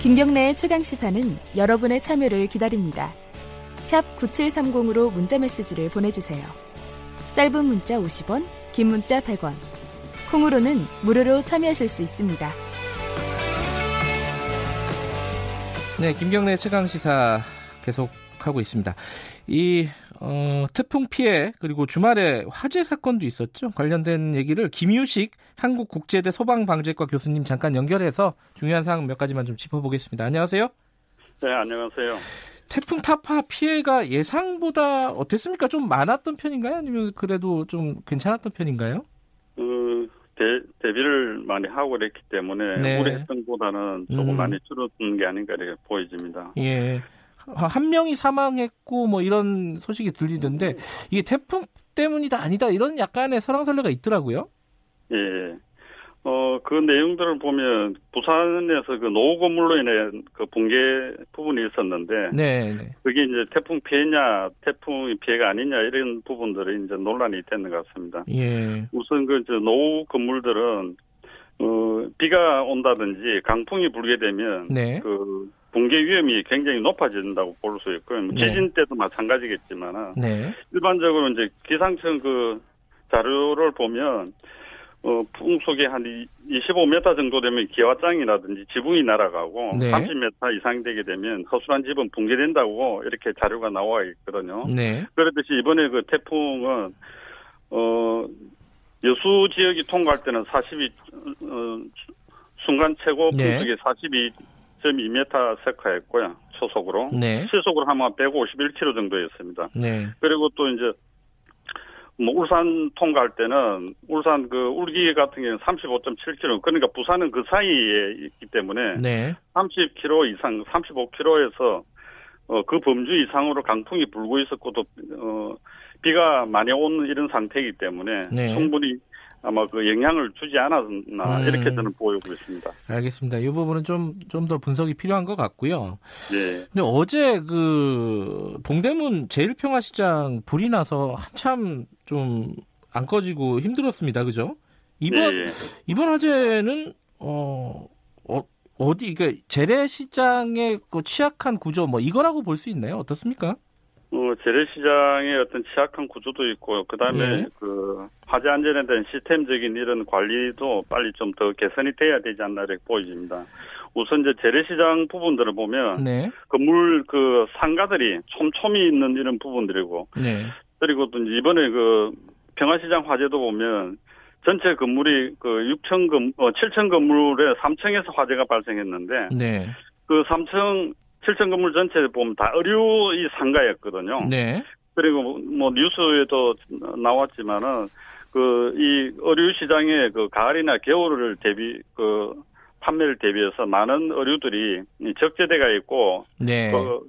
김경래의 최강 시사는 여러분의 참여를 기다립니다. 샵 9730으로 문자 메시지를 보내주세요. 짧은 문자 50원, 긴 문자 100원. 콩으로는 무료로 참여하실 수 있습니다. 네, 김경래 최강 시사 계속 하고 있습니다. 이 어, 태풍 피해 그리고 주말에 화재 사건도 있었죠. 관련된 얘기를 김유식 한국국제대 소방방재과 교수님 잠깐 연결해서 중요한 사항 몇 가지만 좀 짚어보겠습니다. 안녕하세요. 네, 안녕하세요. 태풍 타파 피해가 예상보다 어땠습니까? 좀 많았던 편인가요? 아니면 그래도 좀 괜찮았던 편인가요? 그 대, 대비를 많이 하고 그랬기 때문에 네. 우려했던 것보다는 조금 음. 많이 줄어든 게 아닌가 이렇게 보여집니다. 예. 한 명이 사망했고 뭐 이런 소식이 들리던데 이게 태풍 때문이다 아니다 이런 약간의 설왕설래가 있더라고요. 예. 어, 그 내용들을 보면 부산에서 그 노후 건물로 인해 그 붕괴 부분이 있었는데 네, 네. 그게 이제 태풍 피해냐, 태풍 피해가 아니냐 이런 부분들이 이제 논란이 되는 것 같습니다. 예. 우선 그 이제 노후 건물들은 어, 비가 온다든지 강풍이 불게 되면 네. 그 붕괴 위험이 굉장히 높아진다고 볼 수 있고요. 뭐 네. 지진 때도 마찬가지겠지만 네. 일반적으로 이제 기상청 그 자료를 보면 어, 풍속이 한 25m 정도 되면 기와장이라든지 지붕이 날아가고 네. 30m 이상 되게 되면 허술한 집은 붕괴된다고 이렇게 자료가 나와 있거든요. 네. 그렇듯이 이번에 그 태풍은 어 여수 지역이 통과할 때는 42 어, 순간 최고 네. 풍속이 42.2m 세카했고요 초속으로 네. 시속으로 하면 151km 정도였습니다. 네. 그리고 또 이제 뭐 울산 통과할 때는 울산 그 울기 같은 경우는 35.7km 그러니까 부산은 그 사이에 있기 때문에 네. 30km 이상 35km에서 어, 그 범주 이상으로 강풍이 불고 있었고 또 어, 비가 많이 온 이런 상태이기 때문에 네. 충분히 아마 그 영향을 주지 않았나 음. 이렇게 저는 보이고 있습니다. 알겠습니다. 이 부분은 좀 좀 더 분석이 필요한 것 같고요. 예. 근데 어제 그 동대문 제일평화시장 불이 나서 한참 좀 안 꺼지고 힘들었습니다. 그죠? 이번 예, 예. 이번 화재는 어, 어 어디 그러니까 재래시장의 그 취약한 구조 뭐 이거라고 볼 수 있나요? 어떻습니까? 어, 재래시장의 어떤 취약한 구조도 있고, 그 다음에 네. 그 화재 안전에 대한 시스템적인 이런 관리도 빨리 좀 더 개선이 돼야 되지 않나 이렇게 보여집니다. 우선 이제 재래시장 부분들을 보면 네. 건물 그 상가들이 촘촘히 있는 이런 부분들이고, 네. 그리고 또 이번에 그 평화시장 화재도 보면 전체 건물이 그 6층 건, 어, 7층 건물에 3층에서 화재가 발생했는데, 네. 그 3층, 7층 건물 전체를 보면 다 의류 이 상가였거든요. 네. 그리고 뭐, 뭐 뉴스에도 나왔지만은 그 이 의류 시장의 그 가을이나 겨울을 대비 그 판매를 대비해서 많은 의류들이 이 적재대가 있고 네. 그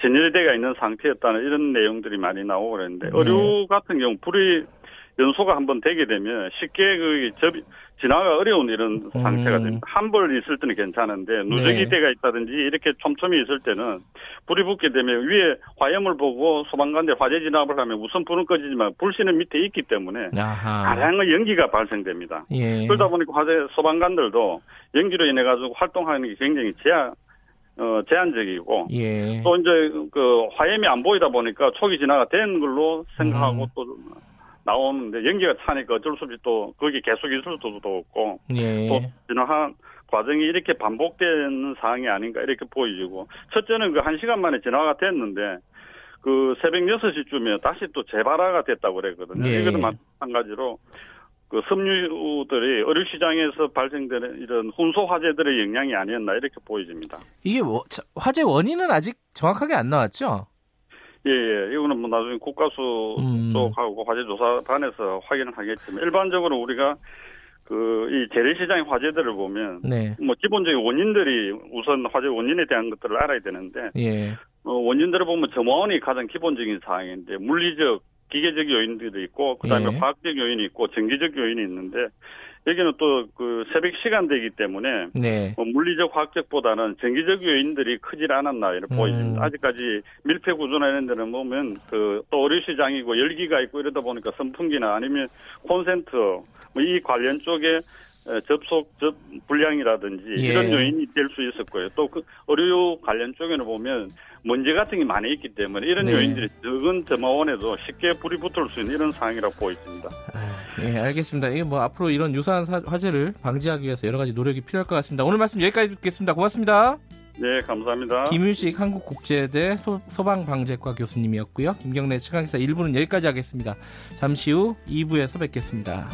전열대가 있는 상태였다는 이런 내용들이 많이 나오고 그랬는데 네. 의류 같은 경우 불이 연소가 한번 되게 되면 쉽게 그 접, 진화가 어려운 이런 상태가 음. 됩니다. 한벌 있을 때는 괜찮은데 누적이 네. 대가 있다든지 이렇게 촘촘히 있을 때는 불이 붙게 되면 위에 화염을 보고 소방관들 화재 진압을 하면 우선 불은 꺼지지만 불씨는 밑에 있기 때문에 아하. 다양한 연기가 발생됩니다. 예. 그러다 보니까 화재 소방관들도 연기로 인해 가지고 활동하는 게 굉장히 제한 어, 제한적이고 예. 또 이제 그 화염이 안 보이다 보니까 초기 진화가 된 걸로 생각하고 음. 또 나오는데 연기가 차니까 어쩔 수 없이 또 거기 계속 있을 수도 없고 예. 또 진화한 과정이 이렇게 반복되는 상황이 아닌가 이렇게 보이고 첫째는 그 한 시간 만에 진화가 됐는데 그 새벽 6시쯤에 다시 또 재발화가 됐다고 그랬거든요. 네. 이것도 마찬가지로 그 섬유들이 의류 시장에서 발생되는 이런 혼소 화재들의 영향이 아니었나 이렇게 보여집니다. 이게 뭐, 자, 화재 원인은 아직 정확하게 안 나왔죠? 예, 예. 이거는 뭐 나중에 국가수 음. 쪽하고 화재조사반에서 확인을 하겠지만 일반적으로 우리가 그 이 재래시장의 화재들을 보면 네. 뭐 기본적인 원인들이 우선 화재 원인에 대한 것들을 알아야 되는데 예. 어, 원인들을 보면 점화원이 가장 기본적인 사항인데 물리적 기계적 요인들이 있고 그다음에 예. 화학적 요인이 있고 전기적 요인이 있는데 여기는 또 그 새벽 시간대이기 때문에 네. 뭐 물리적 화학적보다는 전기적 요인들이 크질 않았나 이렇게 음. 보입니다. 아직까지 밀폐 구조나 이런 데는 보면 그또 의류 시장이고 열기가 있고 이러다 보니까 선풍기나 아니면 콘센트 뭐 이 관련 쪽에 접속 접 불량이라든지 예. 이런 요인이 될 수 있었고요. 또그 의료 관련 쪽에는 보면 먼지 같은 게 많이 있기 때문에 이런 네. 요인들이 적은 점화원에도 쉽게 불이 붙을 수 있는 이런 상황이라고 보입니다. 예, 알겠습니다. 이게 뭐 앞으로 이런 유사한 사- 화재를 방지하기 위해서 여러 가지 노력이 필요할 것 같습니다. 오늘 말씀 여기까지 듣겠습니다. 고맙습니다. 네, 감사합니다. 김유식 한국국제대 소, 소방방재과 교수님이었고요. 김경래 최강기사 1부는 여기까지 하겠습니다. 잠시 후 2부에서 뵙겠습니다.